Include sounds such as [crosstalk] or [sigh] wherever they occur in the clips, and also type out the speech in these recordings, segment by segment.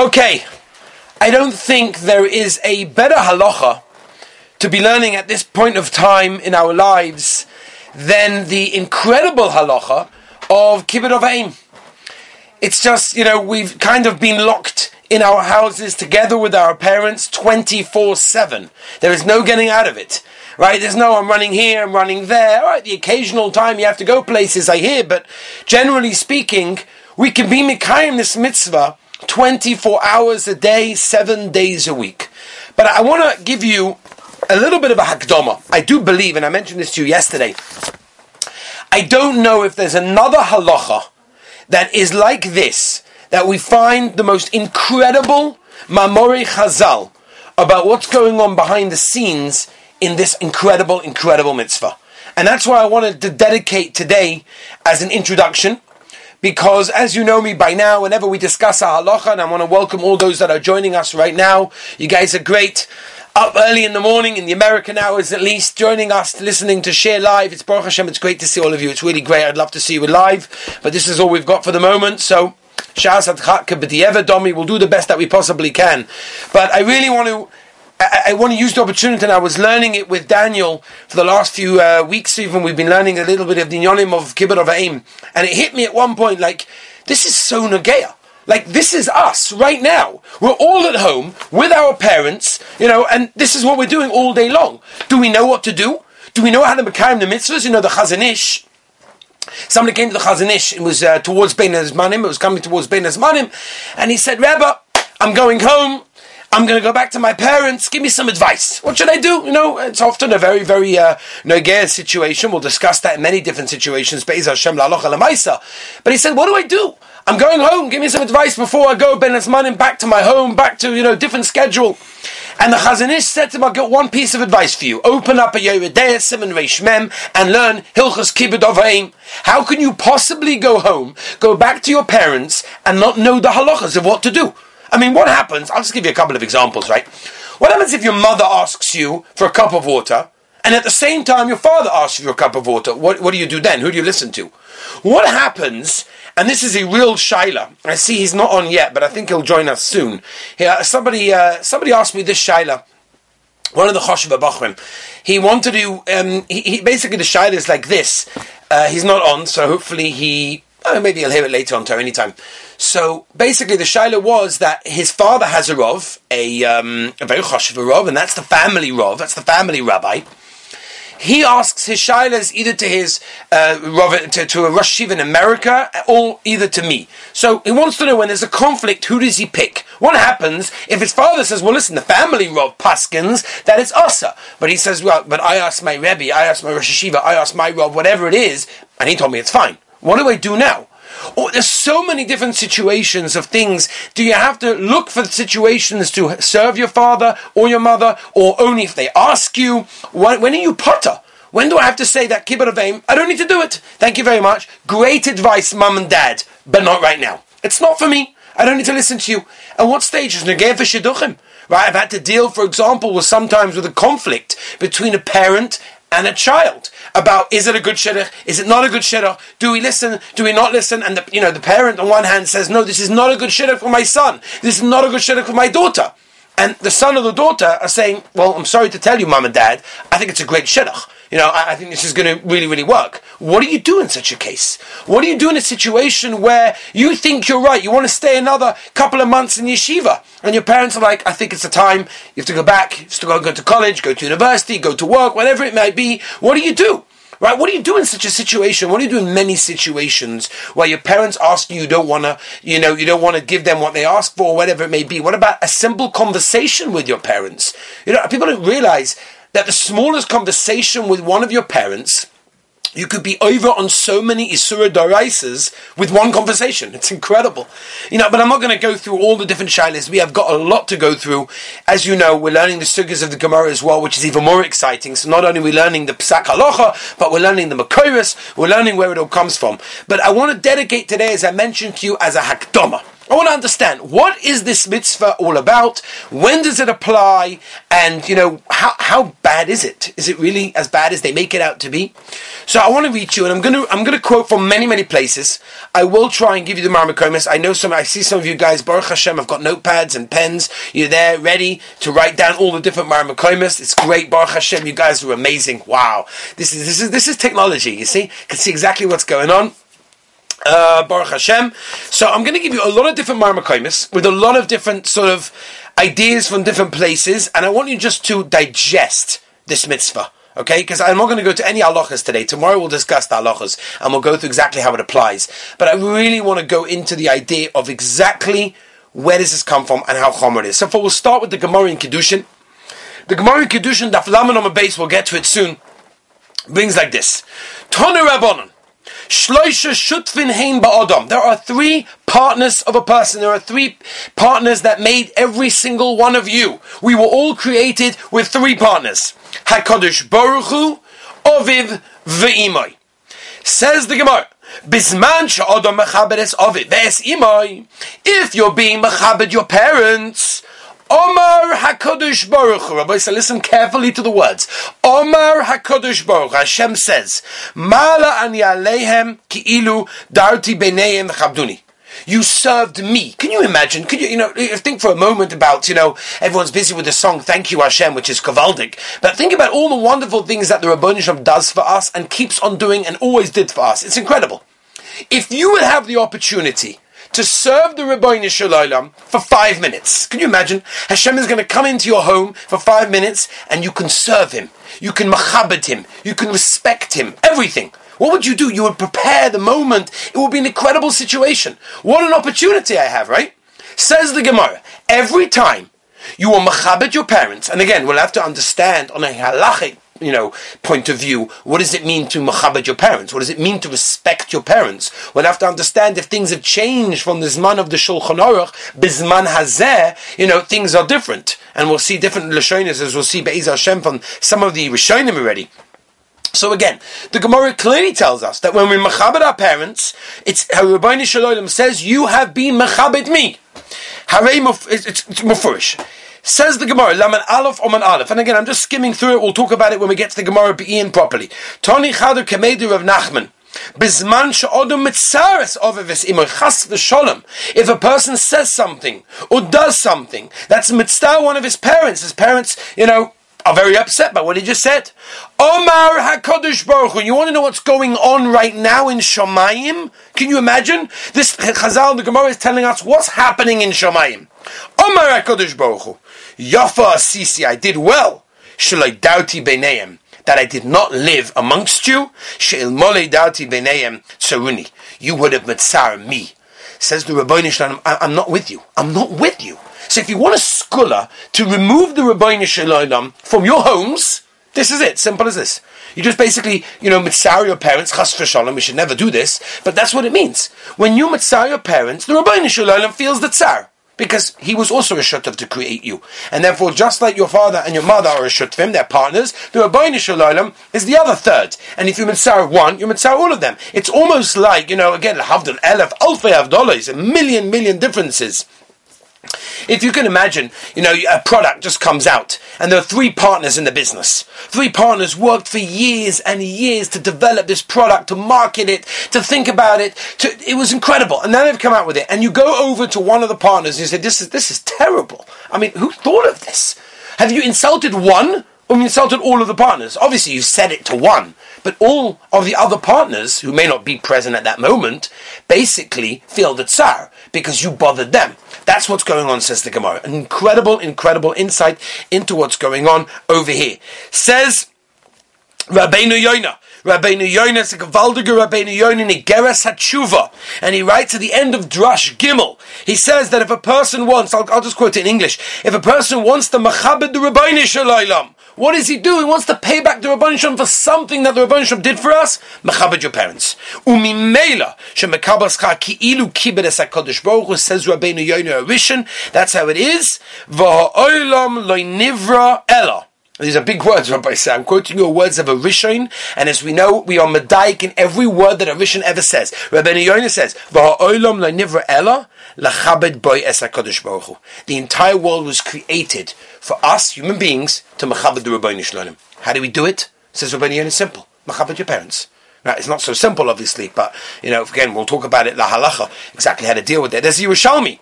Okay, I don't think there is a better halacha to be learning at this point of time in our lives than the incredible halacha of kibbutz of aim. It's just, you know, we've kind of been locked in our houses together with our parents 24 7. There is no getting out of it. Right? There's no, I'm running here, I'm running there. All right, the occasional time you have to go places, I hear, but generally speaking, we can be Mikayim this mitzvah 24 hours a day, seven days a week. But I want to give you a little bit of a hakdama. I do believe, and I mentioned this to you yesterday, I don't know if there's another halacha that is like this, that we find the most incredible mamori chazal about what's going on behind the scenes in this incredible, incredible mitzvah. And that's why I wanted to dedicate today as an introduction because as you know me by now, whenever we discuss our halacha, and I want to welcome all those that are joining us right now, you guys are great. Up early in the morning, in the American hours at least, joining us, listening to share live. It's Baruch Hashem, it's great to see all of you. It's really great. I'd love to see you live, but this is all we've got for the moment, so Shas Adchak Domi, we'll do the best that we possibly can. But I really want to I, I, want to use the opportunity, and I was learning it with Daniel for the last few uh, weeks. Even we've been learning a little bit of the Yonim of Kibbut of Aim, and it hit me at one point like this is so Nagea. Like this is us right now. We're all at home with our parents, you know, and this is what we're doing all day long. Do we know what to do? Do we know how to make the mitzvahs? You know, the Chazon Ish. Somebody came to the Chazon Ish. It was uh, towards Bein Hazmanim. It was coming towards Bein Hazmanim, and he said, "Rebbe, I'm going home. I'm going to go back to my parents. Give me some advice. What should I do? You know, it's often a very, very uh, nogea situation. We'll discuss that in many different situations. But he said, what do I do? I'm going home. Give me some advice before I go Ben Manim back to my home, back to, you know, different schedule. And the Chazon Ish said to him, I've got one piece of advice for you. Open up a Yeridea Simon Reish Mem and learn Hilchas Kibbut of How can you possibly go home, go back to your parents, and not know the halachas of what to do? I mean, what happens? I'll just give you a couple of examples, right? What happens if your mother asks you for a cup of water, and at the same time your father asks you for a cup of water? What, what do you do then? Who do you listen to? What happens, and this is a real shaila, I see he's not on yet, but I think he'll join us soon. Yeah, somebody, uh, somebody asked me this shaila. One of the Choshev Bachrim, he wanted to. Um, he, he, basically the shaila is like this. Uh, he's not on, so hopefully he. Oh, maybe you'll hear it later on, to anytime. So basically, the shaila was that his father has a rov, a, um, a very choshev rov, and that's the family rov, that's the family rabbi. He asks his shailas either to his uh, rov, to, to a Rosh Yeshiva in America or either to me. So he wants to know when there's a conflict, who does he pick? What happens if his father says, "Well, listen, the family rov paskins that is asa," but he says, "Well, but I asked my rebbe, I asked my Rosh Yeshiva, I asked my rov, whatever it is," and he told me it's fine. What do I do now? Or there's so many different situations of things. Do you have to look for situations to serve your father or your mother, or only if they ask you? When, when are you potter? When do I have to say that kibbut of aim? I don't need to do it. Thank you very much. Great advice, mum and dad, but not right now. It's not for me. I don't need to listen to you. At what stage is Negev Shidduchim? Right, I've had to deal, for example, with sometimes with a conflict between a parent and a child about is it a good shidduch, is it not a good shidduch, do we listen, do we not listen, and the, you know the parent on one hand says no, this is not a good shidduch for my son, this is not a good shidduch for my daughter, and the son or the daughter are saying, well, I'm sorry to tell you, mom and dad, I think it's a great shidduch. You know, I, I think this is going to really, really work. What do you do in such a case? What do you do in a situation where you think you're right? You want to stay another couple of months in yeshiva, and your parents are like, I think it's the time. You have to go back. You have to go, go to college, go to university, go to work, whatever it might be. What do you do? Right? What do you do in such a situation? What do you do in many situations where your parents ask you, you don't want to, you know, you don't want to give them what they ask for, whatever it may be? What about a simple conversation with your parents? You know, people don't realize that the smallest conversation with one of your parents you could be over on so many Isura Doraisas with one conversation. [laughs] It's incredible. You know, but I'm not going to go through all the different shilas. We have got a lot to go through. As you know, we're learning the sugas of the Gemara as well, which is even more exciting. So not only are we learning the Psak Halacha, but we're learning the Makoris, we're learning where it all comes from. But I want to dedicate today, as I mentioned to you, as a Hakdama. I want to understand what is this mitzvah all about? When does it apply? And you know, how, how bad is it? Is it really as bad as they make it out to be? So I want to read you, and I'm to I'm to quote from many many places. I will try and give you the Marmakomis. I know some. I see some of you guys. Baruch Hashem, I've got notepads and pens. You're there ready to write down all the different Marmakomis. It's great. Baruch Hashem, you guys are amazing. Wow, this is this is this is technology. You see, can see exactly what's going on. Uh, Baruch Hashem. So I'm going to give you a lot of different marmakaimis with a lot of different sort of ideas from different places, and I want you just to digest this mitzvah. Okay, because I'm not going to go to any halachas today. Tomorrow we'll discuss the halachas and we'll go through exactly how it applies. But I really want to go into the idea of exactly where does this come from and how chomer it is. So for, we'll start with the Gemara in Kiddushin. The Gemara in Kiddushin, Daf Laman on the base, we'll get to it soon, brings like this. Tonu Rabbanon. Shloisha shutfin hein ba'odam. There are three partners of a person. There are three partners that made every single one of you. We were all created with three partners. Hakadosh Baruch Oviv, Ve'imai. Says the Gemara. Bisman sha'odam mechaberes ovid. Ves imai. If you're being mechabed your parents, Omar Hakadosh Baruch Hu. Rabbi, so listen carefully to the words. Omar Hakadosh Baruch Hashem says, Mala ani alehem ki'ilu darti b'neihem chabduni. You served me. Can you imagine? Can you, you know, think for a moment about, you know, everyone's busy with the song Thank You Hashem, which is kavaldik. But think about all the wonderful things that the Rabbanisham does for us and keeps on doing and always did for us. It's incredible. If you would have the opportunity to serve the Rabbi Shalom for five minutes. Can you imagine? Hashem is going to come into your home for five minutes and you can serve him. You can machabed him. You can respect him. Everything. What would you do? You would prepare the moment. It would be an incredible situation. What an opportunity I have, right? Says the Gemara. Every time you will machabed your parents, and again, we'll have to understand on a halachic you know, point of view, what does it mean to machabed your parents? What does it mean to respect your parents? We'll have to understand if things have changed from the Zman of the Shulchan Aruch, Bizman Hazeh, you know, things are different. And we'll see different Lashonis as we'll see Be'ez Hashem from some of the Rishonim already. So again, the Gemara clearly tells us that when we machabed our parents, it's Rabbi Shalom says, you have been machabed me. It's, it's, it's mufurish. Says the Gemara, Laman Aleph Oman Aleph. And again, I'm just skimming through it. We'll talk about it when we get to the Gemara Be'in properly. Tony Chader Kamedu of Nachman. Bisman she'odom mitzares ovevis imoy chas v'sholem. If a person says something or does something that's mitzvah one of his parents, his parents, you know, are very upset by what he just said. Omar HaKadosh Baruch Hu. You want to know what's going on right now in Shomayim? Can you imagine? This Chazal, the Gemara is telling us what's happening in Shomayim. Omar HaKadosh Baruch Hu. Yafa Asisi, I did well. Shalai Dauti Beineim. That I did not live amongst you. She'il Mole Dauti Beineim Tsaruni. You would have mitzar me. Says the Rabbi I'm not with you. I'm not with you. So if you want a scholar to remove the Rabbi Shalom from your homes, this is it. Simple as this. You just basically, you know, mitzar your parents, chas v'shalom, we should never do this, but that's what it means. When you mitzar your parents, the Rabbi Shalom feels the tsar because he was also a shutav to create you. And therefore, just like your father and your mother are a shutavim, they're partners, the Rabbeinu Shalom is the other third. And if you mitzvah one, you mitzvah all of them. It's almost like, you know, again, havdol elef, alfei avdolos, a million, million differences. If you can imagine, you know, a product just comes out and there are three partners in the business. Three partners worked for years and years to develop this product, to market it, to think about it. To, it was incredible. And then they've come out with it. And you go over to one of the partners and you say, this is, this is terrible. I mean, who thought of this? Have you insulted one you insulted all of the partners? Obviously, you said it to one. But all of the other partners, who may not be present at that moment, basically feel the tsar because you bothered them. That's what's going on, says the Gemara. An incredible, incredible insight into what's going on over here. Says Rabbeinu Yoina. Rabbeinu Yoina is a gewaltige Rabbeinu Yoina Nigeres Hatshuva. And he writes at the end of Drush Gimel, he says that if a person wants, I'll, I'll just quote it in English, if a person wants the machabed the Rabbeinu Shalom, what does he do? He wants to pay back the Rabban Shem for something that the Rabban Shem did for us. Mechabed your parents. Umimela shemekabascha ki'ilu kibed es HaKadosh Baruch Hu says Rabbeinu Yoinu Arishan. That's how it is. V'ha'olam loy nivra ella. These are big words, Rabbi say. I'm quoting your words of a Rishon, and as we know, we are medayik in every word that a Rishon ever says. Rabbi Yoina says, "V'ha'olam nivra ella lachabed boy. The entire world was created for us, human beings, to machabed the Rabbeinu Shlonim. How do we do it? Says Rabbeinu it's simple. Machabed your parents. Now, it's not so simple, obviously, but, you know, again, we'll talk about it, la halacha, exactly how to deal with it. There's Yerushalmi.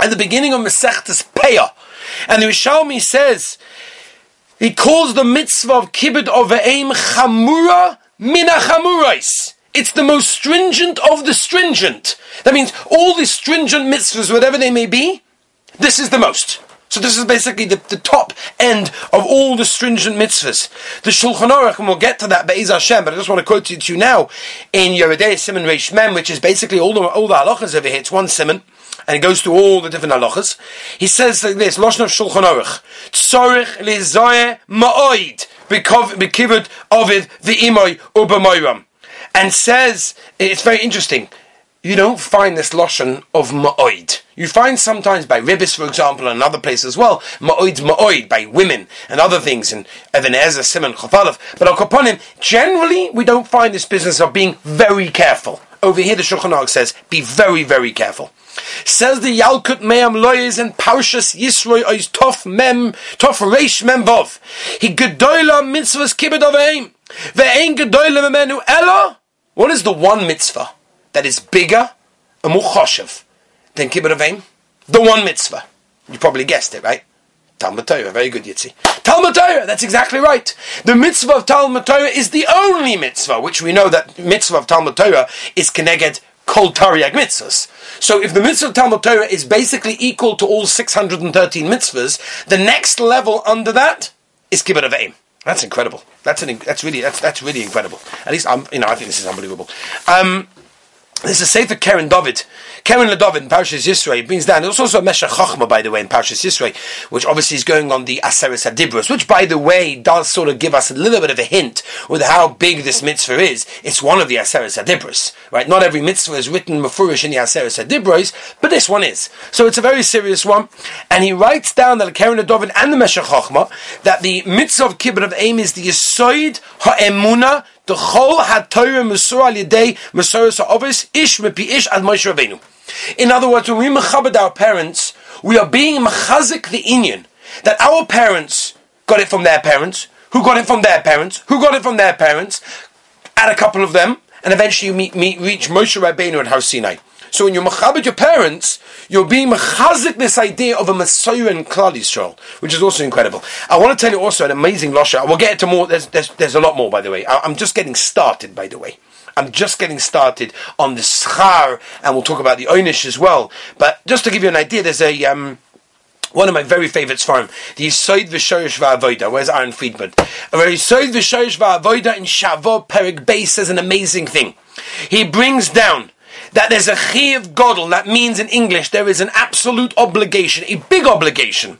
At the beginning of Masechtas Peah, and the Yerushalmi says, he calls the mitzvah of kibbud of aim chamura mina chamurais. It's the most stringent of the stringent. That means all the stringent mitzvahs, whatever they may be, this is the most. So this is basically the, the top end of all the stringent mitzvahs. The Shulchan Aruch, and we'll get to that, Be'ez Hashem, but I just want to quote it to you now in Yeridei Simon Reish Mem, which is basically all the, all the halachas over here. It's one simon, and it goes through all the different halachas. He says like this, Lashon of Shulchan Aruch, Tzorich lizoye ma'oid, bekivud ovid v'imoy ubamoyram. And says, it's very interesting, you don't find this lotion of ma'oid. You find sometimes by Ribbis, for example, and other places as well, ma'oid ma'oid by women and other things, and Evan Ezer, Simon, Chafalov. But al Kaponim, generally, we don't find this business of being very careful. Over here, the Shulchan Aruch says, be very, very careful. Says the Yalkut Me'am Loyes and Parshas Yisroi Ois Tof Mem, Tof Reish Mem Vov. He Gedoyla Mitzvahs Kibbut of Ve'ein Gedoyla Memenu Ella. What is the one mitzvah? that is bigger and more choshev than kibbut avim? The one mitzvah. You probably guessed it, right? Talmud Torah, very good, Yitzi. Talmud Torah, that's exactly right. The mitzvah of Talmud Torah is the only mitzvah, which we know that mitzvah of Talmud Torah is connected kol Tariag mitzvahs. So if the mitzvah of Talmud Torah is basically equal to all 613 mitzvahs, the next level under that is kibbut avim. That's incredible. That's an, that's really that's that's really incredible. At least I'm you know I think this is unbelievable. Um, there's a Sefer Keren David. Keren LeDavid in Parashas Yisrael brings down, there's also a Meshech Chochma, by the way, in Parashas Yisrael, which obviously is going on the Aseres Adibros, which, by the way, does sort of give us a little bit of a hint with how big this mitzvah is. It's one of the Aseres Adibros, right? Not every mitzvah is written Mefurish in the Aseres Adibros, but this one is. So it's a very serious one. And he writes down that Keren LeDavid and the Meshech Chochma, that the mitzvah of Kibbut of Aim is the Yisoid HaEmuna the Musur al Yedei Ish Mepi Ish Ad Moshe Rabbeinu. In other words, when we mechabed our parents, we are being mechazik the Inyan that our parents got it from their parents, who got it from their parents, who got it from their parents, add a couple of them, and eventually you meet, meet, reach Moshe Rabbeinu at Har Sinai. So when you're mechabed your parents, you're being mechazik this idea of a Messiah and Klal Yisrael, which is also incredible. I want to tell you also an amazing losha. We'll get to more. There's, there's, there's a lot more, by the way. I, am just getting started, by the way. I'm just getting started on the schar, and we'll talk about the oynish as well. But just to give you an idea, there's a um, one of my very favorites for him, the Yisoid V'Shoyish V'Avoida. Where's Aaron Friedman? Yisoid V'Shoyish V'Avoida in Shavot Perik Beis says an amazing thing. He brings down that there's a chiv godel. That means in English there is an absolute obligation, a big obligation.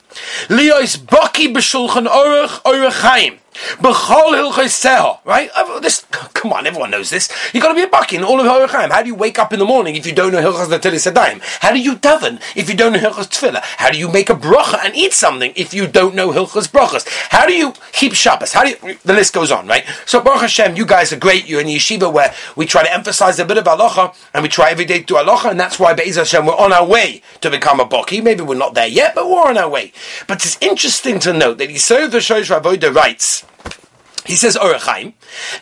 Leois baki b'shulchan orach orach B'chol right? This, come on, everyone knows this. You got to be a bucky in all of Horochaim. How do you wake up in the morning if you don't know hilchos natilis adayim? How do you daven if you don't know hilchos tefillah? How do you make a bracha and eat something if you don't know hilchos brachas? How do you keep Shabbos? How do you? The list goes on, right? So Baruch Hashem, you guys are great. You're in yeshiva where we try to emphasize a bit of halacha and we try every day to do halacha, and that's why Be'ez Hashem we're on our way to become a bucky. Maybe we're not there yet, but we're on our way. But it's interesting to note that Yisoid V'Shoyish V'Avoida writes he says Orachaim,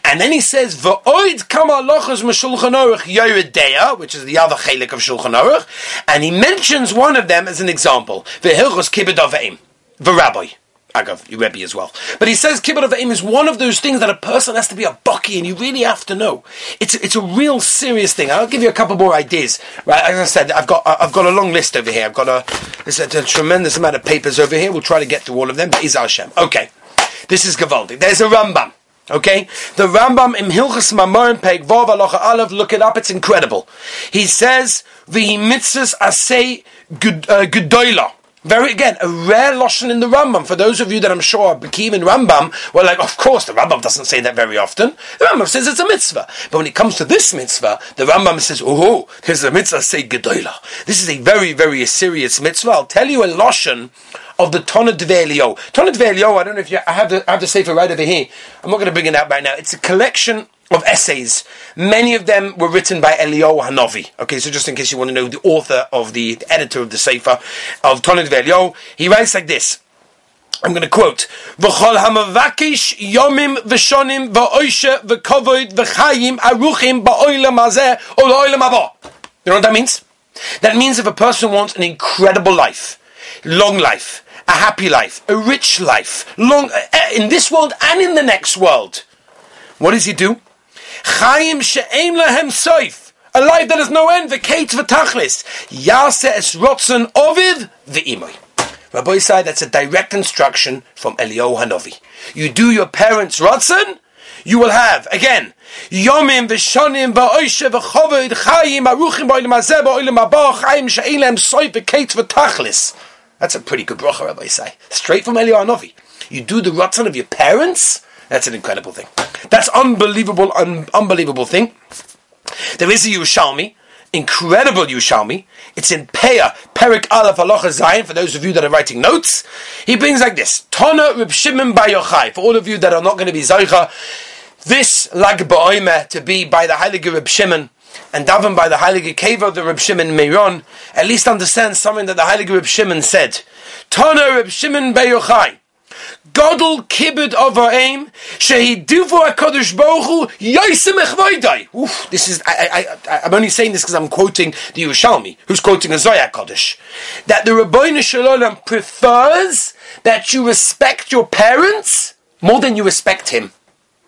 and then he says V'oid kama lochas meshulchan aruch Yeridea, which is the other chelik of Shulchan Aruch, and he mentions one of them as an example. V'hilchos kibbud avim, v'rabbi. Agav, you Rebbe as well. But he says kibbud avim is one of those things that a person has to be a bucky, and you really have to know. It's it's a real serious thing. I'll give you a couple more ideas. Right, as I said, I've got I've got a long list over here. I've got a a, a tremendous amount of papers over here. We'll try to get through all of them. But Is Hashem. Okay. This is Gavaldi. There's a Rambam. Okay? The Rambam in Hilchas Mamorim Peg Vov Alocha Aleph, look it up, it's incredible. He says, the mitzvahs asay uh, gedoyla. Very again, a rare lashon in the Rambam. For those of you that I'm sure are Bekim in Rambam, well, like, of course, the Rambam doesn't say that very often. The Rambam says it's a mitzvah. But when it comes to this mitzvah, the Rambam says, oh, here's a mitzvah, say gedoyla. This is a very, very serious mitzvah. I'll tell you a lashon of the Tona Dvelio. Tona Dvelio, I don't know if you, I have the, I have the Sefer right over here. I'm not going to bring it out right now. It's a collection of essays. Many of them were written by Eliyahu Hanavi. Okay, so just in case you want to know the author of the, the editor of the Sefer of Tonid Eliyahu, he writes like this. I'm going to quote: "V'chol hamavakish yomim v'shonim v'oisha v'kovod v'chayim aruchim ba'oilam hazeh or oilam haba." You know what that means? That means if a person wants an incredible life, long life, a happy life, a rich life, long eh, in this world and in the next world, what does he do? Chayim she'ein lehem soif. A life that has no end. V'keit v'tachlis. Yase es rotzen ovid v'imoy. Rabbi said that's a direct instruction from Eliyahu Hanavi. You do your parents' rotzen, you will have again yomim v'shonim v'oishe v'choved chayim aruchim ba'olim hazeh ba'olim haba chayim she'ein lehem soif v'keit v'tachlis. That's a pretty good bracha, Rabbi say. Straight from Eliyahu Hanavi. You do the rotzen of your parents. That's an incredible thing. That's unbelievable, un- unbelievable thing. There is a Yerushalmi, incredible Yerushalmi. It's in Peah, Perik Aleph Halacha Zion, for those of you that are writing notes. He brings like this, Tona Reb Shimon Bayochai, for all of you that are not going to be Zaycha, this Lag Ba'omer to be by the Heilige Reb Shimon, and daven by the Heilige Keva the Reb Shimon Meiron, at least understand something that the Heilige Reb Shimon said. Tana Reb Shimon Bayochai, Godel kibud of our aim, shehiduvu HaKadosh Baruch Hu, yoisem echvoidai. Oof, this is, I, I, I, I'm only saying this because I'm quoting the Yerushalmi, who's quoting a Zoya Kodesh. That the Rabbeinu Shalom prefers that you respect your parents more than you respect him.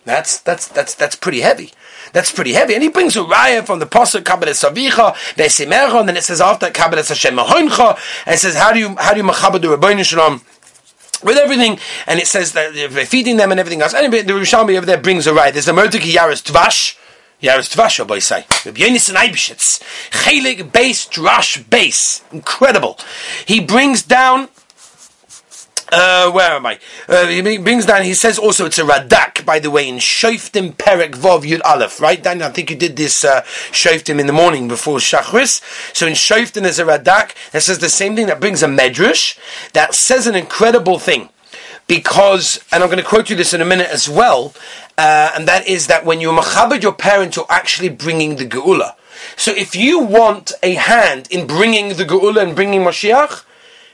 That's, that's, that's, that's pretty heavy. That's pretty heavy. And he brings a raya from the Pasuk Kabbalah Savicha, Besimecha, and then it says after Kabbalah Hashem Mahoncha, and it says, how do you, how do you machabad the Rabbeinu Shalom? With everything, and it says that they're feeding them and everything else. Anyway, the Yerushalmi over there brings a right. There's a Mordeki Yaris Tvash. Yaris Tvash, boy say. Yonis and Eibshitz. Chelig base, Drash base. Incredible. He brings down uh, where am I? Uh, he brings down, he says also it's a Radak, by the way, in Shoftim Perek Vov Yud Aleph, right? Daniel, I think you did this uh, Shoftim in the morning before Shachris. So in Shoftim there's a Radak that says the same thing that brings a Medrash that says an incredible thing. Because, and I'm going to quote you this in a minute as well, uh, and that is that when you machabed your parent, you're actually bringing the Geula. So if you want a hand in bringing the Geula and bringing Mashiach,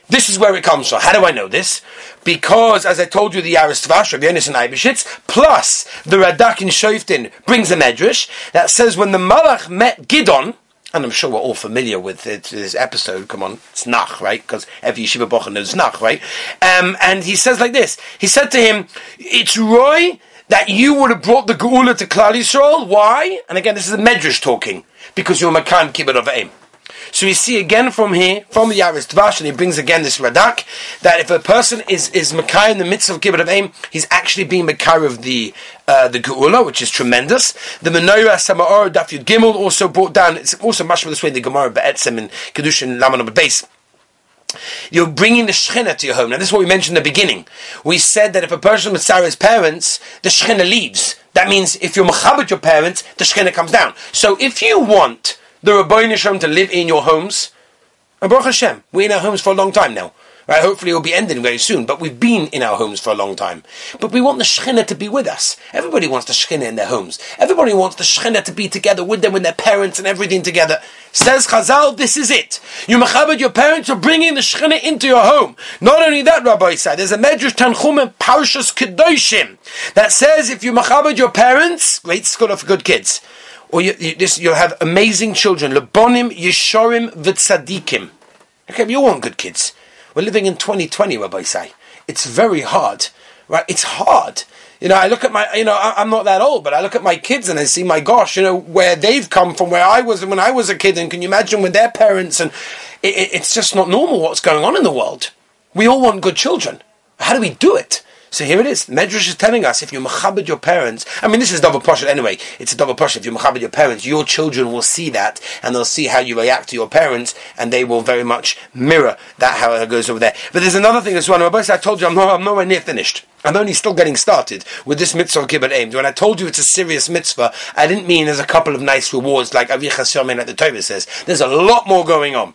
this is where it comes from. How do I know this? Because, as I told you, the Yaris Tvash of Yonis and Eibishitz, plus the Radak in Shoftim brings a medrash that says when the Malach met Gidon, and I'm sure we're all familiar with it, this episode. Come on, it's Nach, right? Because every yeshiva bocha knows Nach, right? Um, and he says like this: He said to him, "It's Roy that you would have brought the Geula to Klal Yisrael. Why?" And again, this is a medrash talking because you're Makan Kibbut of Aim. So we see again from here, from the Yaris Dvash, and he brings again this Radak, that if a person is, is Makai in the midst of Kibbut of Aim, he's actually being Makai of the, uh, the Geula, which is tremendous. The Menoras HaMaor Daf Yud Gimel also brought down, it's also much this way, the Gemara Be'etzem and Kiddushin Laman base. You're bringing the Shechina to your home. Now, this is what we mentioned in the beginning. We said that if a person with Sarah's parents, the Shechina leaves. That means if you're Machabit your parents, the Shechina comes down. So if you want the Rabbi Shalom to live in your homes. And Baruch Hashem, we're in our homes for a long time now. Right, hopefully it will be ending very soon, but we've been in our homes for a long time. But we want the Shekhinah to be with us. Everybody wants the Shekhinah in their homes. Everybody wants the Shekhinah to be together with them, with their parents and everything together. Says Chazal, this is it. You machabed your parents, you're bringing the Shekhinah into your home. Not only that, Rabbi said, there's a Medrash Tanchum and Parshas Kedoshim that says if you machabed your parents, great school of good kids, or you, you, this, you'll have amazing children. Lebonim, Yeshorim, V'tzadikim. Okay, you want good kids. We're living in 2020, Rabbi say. It's very hard, right? It's hard. You know, I look at my, you know, I, am not that old, but I look at my kids and I see, my gosh, you know, where they've come from, where I was when I was a kid, and can you imagine with their parents? And it, it, it's just not normal what's going on in the world. We all want good children. How do we do it? So here it is. Medrash is telling us if you machabed your parents, I mean this is double portion anyway. It's a double portion. If you machabed your parents, your children will see that and they'll see how you react to your parents, and they will very much mirror that how it goes over there. But there's another thing as well. I told you I'm, not, I'm nowhere near finished. I'm only still getting started with this mitzvah kibbut aimed. When I told you it's a serious mitzvah, I didn't mean there's a couple of nice rewards like Avicha Yomin at the Torah says. There's a lot more going on.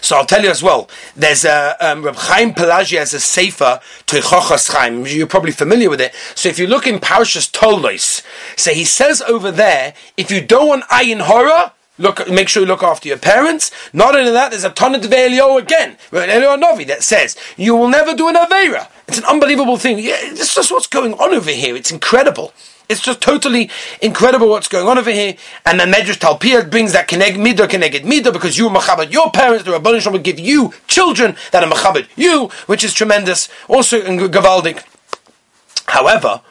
So I'll tell you as well. There's a um, Reb Chaim Palagi has a sefer Tochachas Chaim. You're probably familiar with it. So if you look in Parshas Toldos, so he says over there, if you don't want ayin horror, Look, make sure you look after your parents. Not only that, there's a ton of Elio again, Elio Novi, that says you will never do an avera. It's an unbelievable thing. Yeah, it's just what's going on over here. It's incredible. It's just totally incredible what's going on over here. And then Medrash Talpiyah brings that keneg midah keneged midah because you machabed your parents, the Rabbanim Shalom will give you children that are machabed you, which is tremendous. Also in Gavaldik. However,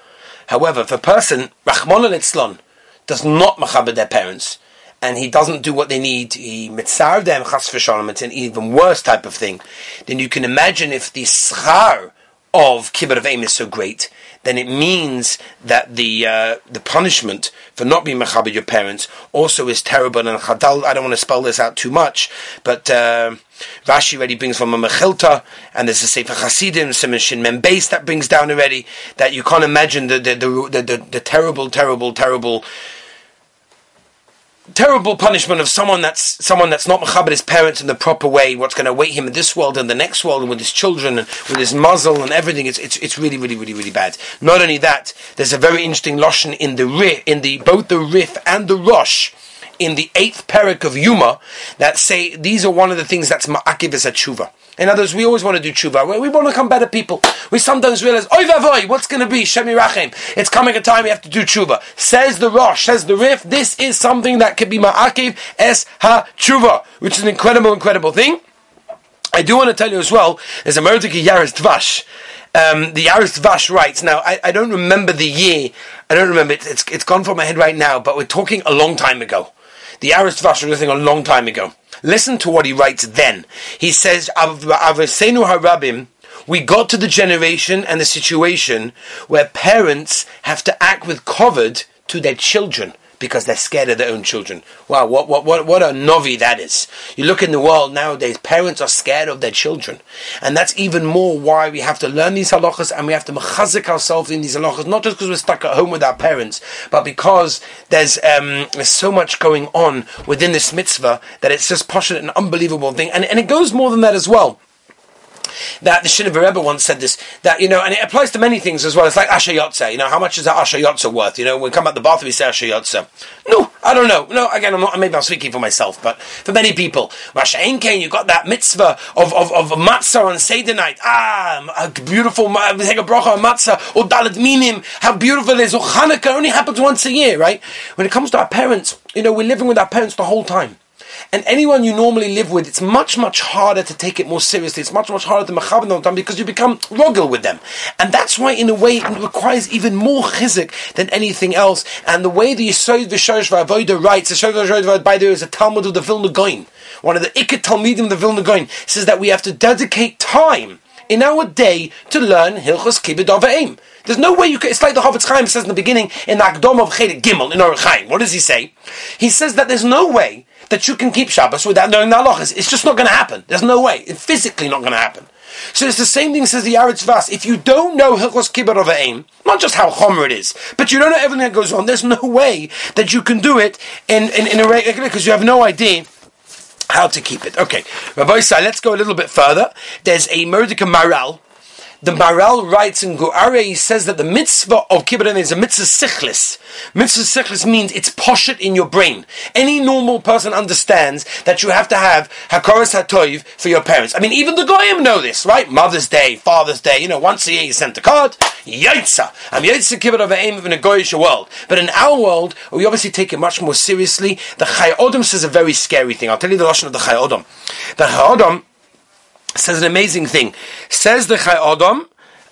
however, if a person, Rachmon al does not machabed their parents, and he doesn't do what they need, he mitzar them chas v'shalom, it's an even worse type of thing, then you can imagine if the schar of kibbut of aim is so great, then it means that the uh, the punishment for not being mechabed your parents also is terrible. And Chazal, I don't want to spell this out too much, but uh, Rashi already brings from a Mechilta, and there's a Sefer Hasidim, some Shin Membeis that brings down already that you can't imagine the the the, the, the, the terrible, terrible, terrible terrible punishment of someone that's someone that's not mechabed his parents in the proper way. What's going to await him in this world and the next world, and with his children and with his muzzle and everything. It's it's it's really really really really bad. Not only that, there's a very interesting lashon in the in the both the Rif and the rosh. In the eighth parak of Yuma, that say these are one of the things that's ma'akiv as a tshuva. In other words, we always want to do tshuva. We, want to become better people. We sometimes realize, oy vavoy, what's going to be? Rachem. It's coming a time we have to do tshuva. Says the Rosh, says the Rif, this is something that could be ma'akiv es ha tshuva, which is an incredible, incredible thing. I do want to tell you as well, there's a Merdeki Yaris Dvash. Um, the Yaris Dvash writes, now I, I, don't remember the year, I don't remember, it, it's, it's gone from my head right now, but we're talking a long time ago. The Yaris Dvash was a thing a long time ago. Listen to what he writes then. He says, Avesenu harabim, we got to the generation and the situation where parents have to act with covered to their children because they're scared of their own children. Wow, what, what, what, what a novi that is. You look in the world nowadays, parents are scared of their children. And that's even more why we have to learn these halachas and we have to mechazik ourselves in these halachas, not just because we're stuck at home with our parents, but because there's, um, there's so much going on within this mitzvah that it's just passionate and unbelievable thing. And, and it goes more than that as well that the Shinover Rebbe once said this, that, you know, and it applies to many things as well. It's like Asher Yotze, you know, how much is that Asher Yotze worth? You know, when we come out the bathroom, we say Asher Yotze. No, I don't know. No, again, I'm not, maybe I'm speaking for myself, but for many people, Rasha Einkein, you've got that mitzvah of, of, of matzah on Seder night. Ah, a beautiful, take a bracha on matzah, or dalit minim, how beautiful it is, or Hanukkah only happens once a year, right? When it comes to our parents, you know, we're living with our parents the whole time. And anyone you normally live with, it's much, much harder to take it more seriously. It's much, much harder to mechaben them because you become rogel with them. And that's why, in a way, it requires even more chizik than anything else. And the way the Yisod V'Shorish V'Avoida writes, the Yisod V'Avoida, by the way, is a Talmud of the Vilna Goin. One of the Ikket Talmidim of the Vilna Goin says that we have to dedicate time in our day to learn Hilchos Kibbud Avayim. There's no way you can. It's like the Chofetz Chaim says in the beginning in the Akdom of Chelik Gimel in Orach Chaim. What does he say? He says that there's no way that you can keep Shabbos without knowing the halachas. It's just not going to happen. There's no way. It's physically not going to happen. So it's the same thing says the Yaretz Vas. If you don't know Hilchos Kibbut of Aim, not just how chomer it is, but you don't know everything that goes on, there's no way that you can do it in, in, in a regular, because you have no idea how to keep it. Okay, Rabbi Isai, let's go a little bit further. There's a Merdeka Maharal the Maharal writes in Guare, he says that the mitzvah of kibbutz is a mitzvah sichlis. Mitzvah sichlis means it's poshet in your brain. Any normal person understands that you have to have hakoras hatoiv for your parents. I mean, even the goyim know this, right? Mother's Day, Father's Day, you know, once a year you send a card, yaitza. I'm yaitza kibbutz of aim in a goyish world. But in our world, we obviously take it much more seriously. The Chai Odom says a very scary thing. I'll tell you the lashon of the Chai Odom. The Chai Odom says an amazing thing. Says the Chai Adam,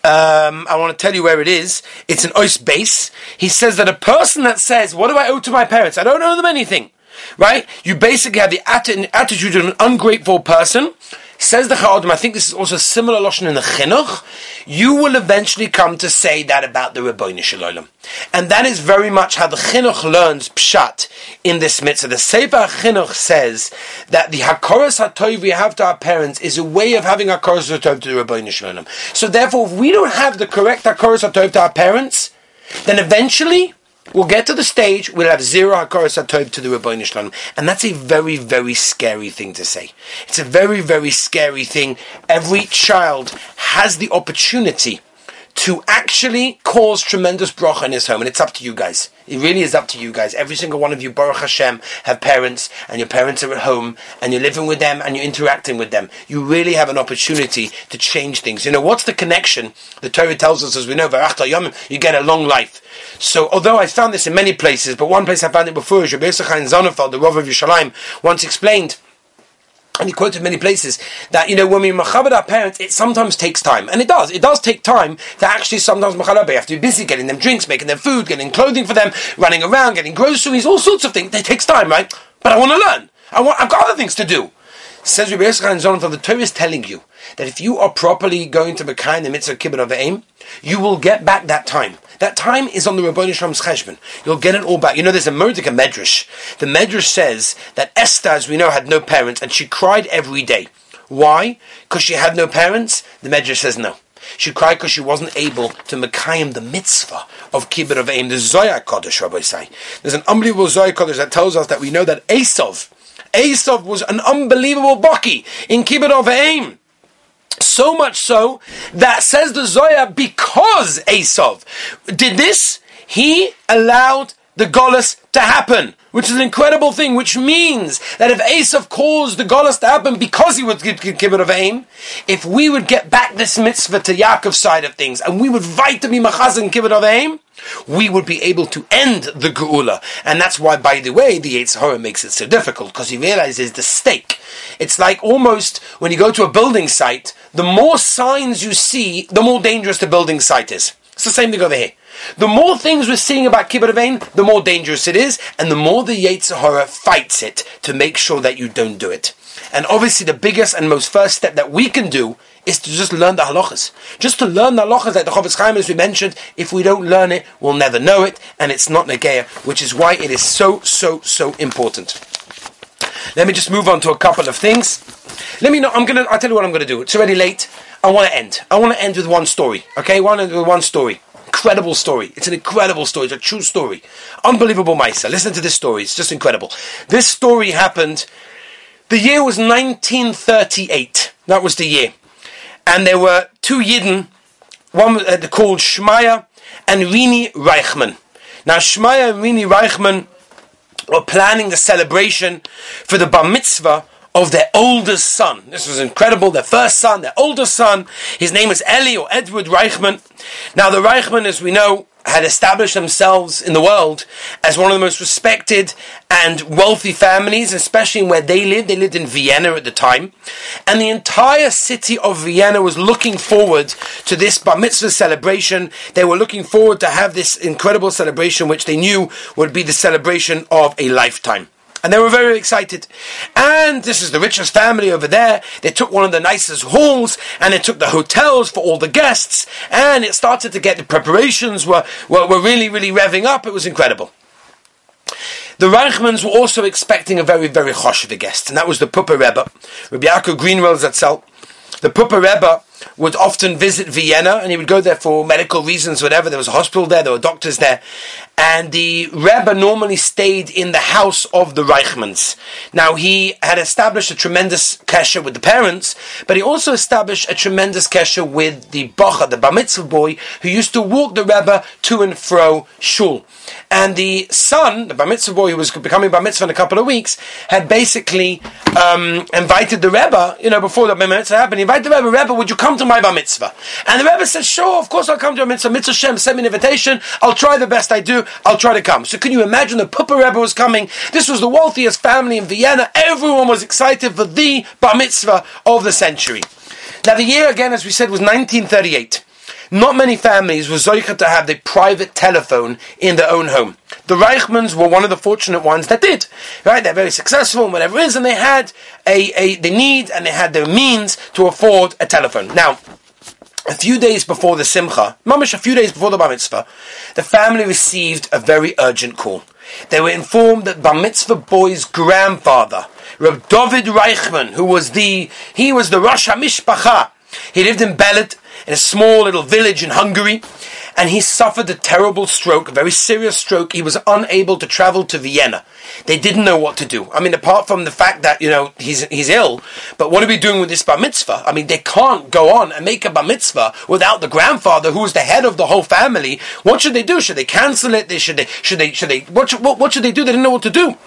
um, I want to tell you where it is. It's an ois base. He says that a person that says, "What do I owe to my parents? I don't owe them anything." Right? You basically have the attitude of an ungrateful person Says the Cha'odim, I think this is also a similar lotion in the Chinuch, you will eventually come to say that about the Rabbeinu Shalom. And that is very much how the Chinuch learns Pshat in this mitzvah. The Sefer Chinuch says that the Hakoras HaToiv we have to our parents is a way of having Hakoras HaToiv to the Rabbeinu Shalom. So therefore, if we don't have the correct Hakoras HaToiv to our parents, then eventually we'll get to the stage we'll have zero hakaras hatov to the Rabbeinu Shalom, and that's a very very scary thing to say. It's a very very scary thing. Every child has the opportunity to actually cause tremendous bracha in his home, and it's up to you guys. It really is up to you guys. Every single one of you, Baruch Hashem, have parents, and your parents are at home, and you're living with them, and you're interacting with them. You really have an opportunity to change things. You know, what's the connection? The Torah tells us, as we know, you get a long life. So, although I found this in many places, but one place I found it before is Rabbi Yisachar Zonenfeld, the Rav of Yerushalayim, once explained and he quoted many places that you know when we machabed our parents, it sometimes takes time, and it does. It does take time to actually sometimes machabed. You have to be busy getting them drinks, making them food, getting clothing for them, running around, getting groceries, all sorts of things. It takes time, right? But I want to learn. I want. I've got other things to do. Says Rabbi Yisrael and Zonathan, the Torah is telling you that if you are properly going to Mekah in the midst of Kibbut of Aim, you will get back that time. That time is on the Rabboni Shalom's cheshbon. You'll get it all back. You know, there's a Merdeka Medrash. The Medrash says that Esther, as we know, had no parents, and she cried every day. Why? Because she had no parents? The Medrash says no. She cried because she wasn't able to Mekayim the mitzvah of kibbutz of Aim, the Zoya Kodesh, Rabbi say. There's an unbelievable Zoya Kodesh that tells us that we know that Esav, Esav was an unbelievable Baki in kibbutz of Aim. So much so that says the Zoya, because Esav did this, he allowed the Golas to happen, which is an incredible thing, which means that if Esav caused the Golas to happen because he would give it of aim, if we would get back this mitzvah to Yaakov's side of things, and we would fight to be machaz and give it of aim, we would be able to end the Geula. And that's why, by the way, the Yetzer Hara makes it so difficult, because he realizes the stake. It's like almost when you go to a building site, the more signs you see, the more dangerous the building site is. It's the same thing over here. The more things we're seeing about Kibbut Avein, the more dangerous it is, and the more the Yetzer Hara fights it to make sure that you don't do it. And obviously, the biggest and most first step that we can do is to just learn the halachas. Just to learn the halachas that the Chofetz Chaim, as we mentioned, if we don't learn it, we'll never know it, and it's not Nageya, which is why it is so, so, so important. Let me just move on to a couple of things. Let me know, I'm gonna, I'll tell you what I'm gonna do. It's already late. I want to end. I want to end with one story. Okay, one with one story. Incredible story. It's an incredible story. It's a true story. Unbelievable, Maisa. Listen to this story. It's just incredible. This story happened. The year was 1938. That was the year, and there were two Yidden. One uh, called Shmaya and Rini Reichman. Now, Shmaya and Rini Reichman were planning the celebration for the bar mitzvah of their oldest son. This was incredible. Their first son, their oldest son. His name is Eli or Edward Reichman. Now, the Reichman, as we know, had established themselves in the world as one of the most respected and wealthy families, especially where they lived. They lived in Vienna at the time. And the entire city of Vienna was looking forward to this bar mitzvah celebration. They were looking forward to have this incredible celebration, which they knew would be the celebration of a lifetime. And they were very excited. And this is the richest family over there. They took one of the nicest halls and they took the hotels for all the guests. And it started to get the preparations were, were, were really, really revving up. It was incredible. The Reichmans were also expecting a very, very choshev guest, and that was the Puppe Rebbe, Rabbi Yaakov Grunwald Zatzel. The Puppe Rebbe would often visit Vienna, and he would go there for medical reasons, whatever. There was a hospital there, there were doctors there, and the Rebbe normally stayed in the house of the Reichmans. Now, he had established a tremendous kesher with the parents, but he also established a tremendous kesher with the Bacha, the Bar Mitzvah boy, who used to walk the Rebbe to and fro shul. And the son, the Bar Mitzvah boy who was becoming Bar Mitzvah in a couple of weeks, had basically um, invited the Rebbe, you know, before the Bar Mitzvah happened, he invited the Rebbe, Rebbe, would you come to my Bar Mitzvah? And the Rebbe said, sure, of course I'll come to your Mitzvah. Mitzvah Shem, send me an invitation, I'll try the best I do, I'll try to come. So can you imagine the Puppe Rebbe was coming? This was the wealthiest family in Vienna. Everyone was excited for the Bar Mitzvah of the century. Now the year again, as we said, was 1938. Not many families were zoicha to have the private telephone in their own home. The Reichmans were one of the fortunate ones that did. Right? They're very successful whatever it is, and they had a, a the need and they had the means to afford a telephone. Now, a few days before the Simcha, mamish a few days before the Bar Mitzvah, the family received a very urgent call. They were informed that Bar Mitzvah boy's grandfather, Reb David Reichman, who was the, he was the Rosh HaMishpacha. He lived in Belet, in a small little village in Hungary, and he suffered a terrible stroke, a very serious stroke. He was unable to travel to Vienna. They didn't know what to do. I mean, apart from the fact that, you know, he's, he's ill, but what are we doing with this bar mitzvah? I mean, they can't go on and make a bar mitzvah without the grandfather who's the head of the whole family. What should they do? Should they cancel it? They, should they, should they, should they, what should, what, what should they do? They didn't know what to do.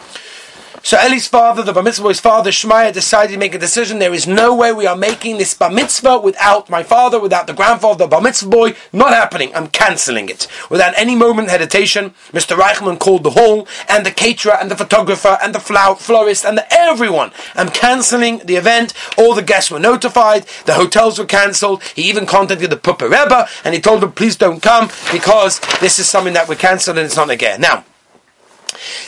So Eli's father, the bar mitzvah boy's father, Shmaya, decided to make a decision. There is no way we are making this bar mitzvah without my father, without the grandfather, the bar mitzvah boy. Not happening. I'm cancelling it. Without any moment hesitation, Mr. Reichman called the hall and the caterer and the photographer and the flower, florist and the, everyone. I'm cancelling the event. All the guests were notified. The hotels were cancelled. He even contacted the Puppe Rebbe and he told them, please don't come because this is something that we're cancelled and it's not again. Now,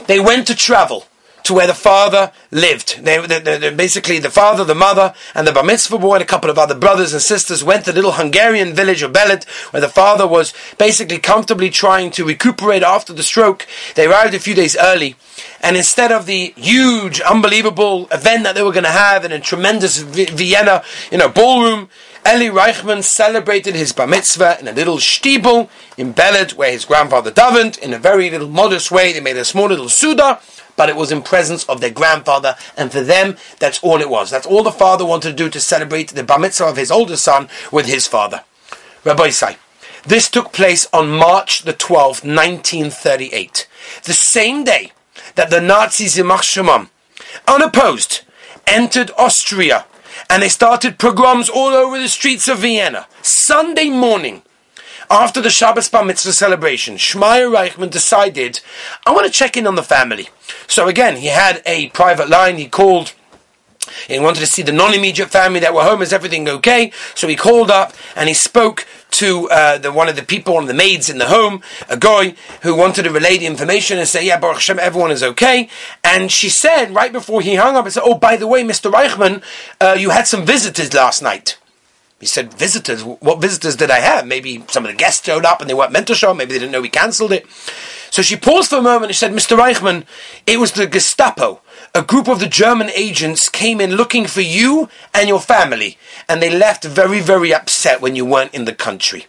they went to travel to where the father lived. They, they, they, basically, the father, the mother, and the bar mitzvah boy and a couple of other brothers and sisters went to the little Hungarian village of Beled, where the father was basically comfortably trying to recuperate after the stroke. They arrived a few days early, and instead of the huge, unbelievable event that they were going to have in a tremendous Vienna, you know, ballroom, Eli Reichman celebrated his bar mitzvah in a little stiebel in Beled, where his grandfather davened, in a very little modest way. They made a small little suda, but it was in presence of their grandfather, and for them, that's all it was. That's all the father wanted to do to celebrate the bar mitzvah of his older son with his father. Rabbi Isai. This took place on March the 12th, 1938. The same day that the Nazis in Shemam, unopposed, entered Austria and they started pogroms all over the streets of Vienna. Sunday morning, after the Shabbos Bar Mitzvah celebration, Shmaya Reichman decided, I want to check in on the family. So again, he had a private line, he called he wanted to see the non-immediate family that were home. Is everything okay? So he called up and he spoke to uh, the, one of the people, one of the maids in the home, a guy who wanted to relay the information and say, "Yeah, Baruch Hashem, everyone is okay." And she said right before he hung up, "I said, oh, by the way, Mr. Reichman, uh, you had some visitors last night." He said, visitors? What visitors did I have? Maybe some of the guests showed up and they weren't meant to show. Maybe they didn't know we cancelled it. So she paused for a moment and she said, Mr. Reichman, it was the Gestapo. A group of the German agents came in looking for you and your family. And they left very, very upset when you weren't in the country.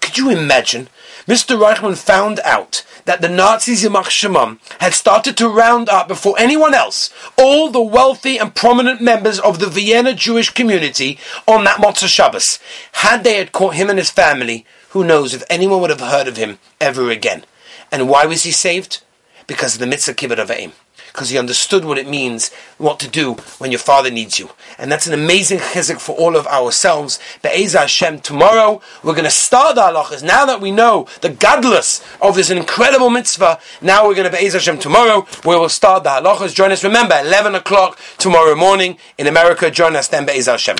Could you imagine? Mr. Reichman found out that the Nazis in Shemam had started to round up before anyone else all the wealthy and prominent members of the Vienna Jewish community on that Motzei Shabbos. Had they had caught him and his family, who knows if anyone would have heard of him ever again. And why was he saved? Because of the mitzvah kibbud av va'em because he understood what it means, what to do when your father needs you. And that's an amazing chizuk for all of ourselves. Be'ezah Hashem, tomorrow we're going to start the halachas. Now that we know the gadlus of this incredible mitzvah, now we're going to Be'ezah Hashem tomorrow, where we'll start the halachas. Join us, remember, 11 o'clock tomorrow morning in America. Join us then, Be'ezah Hashem.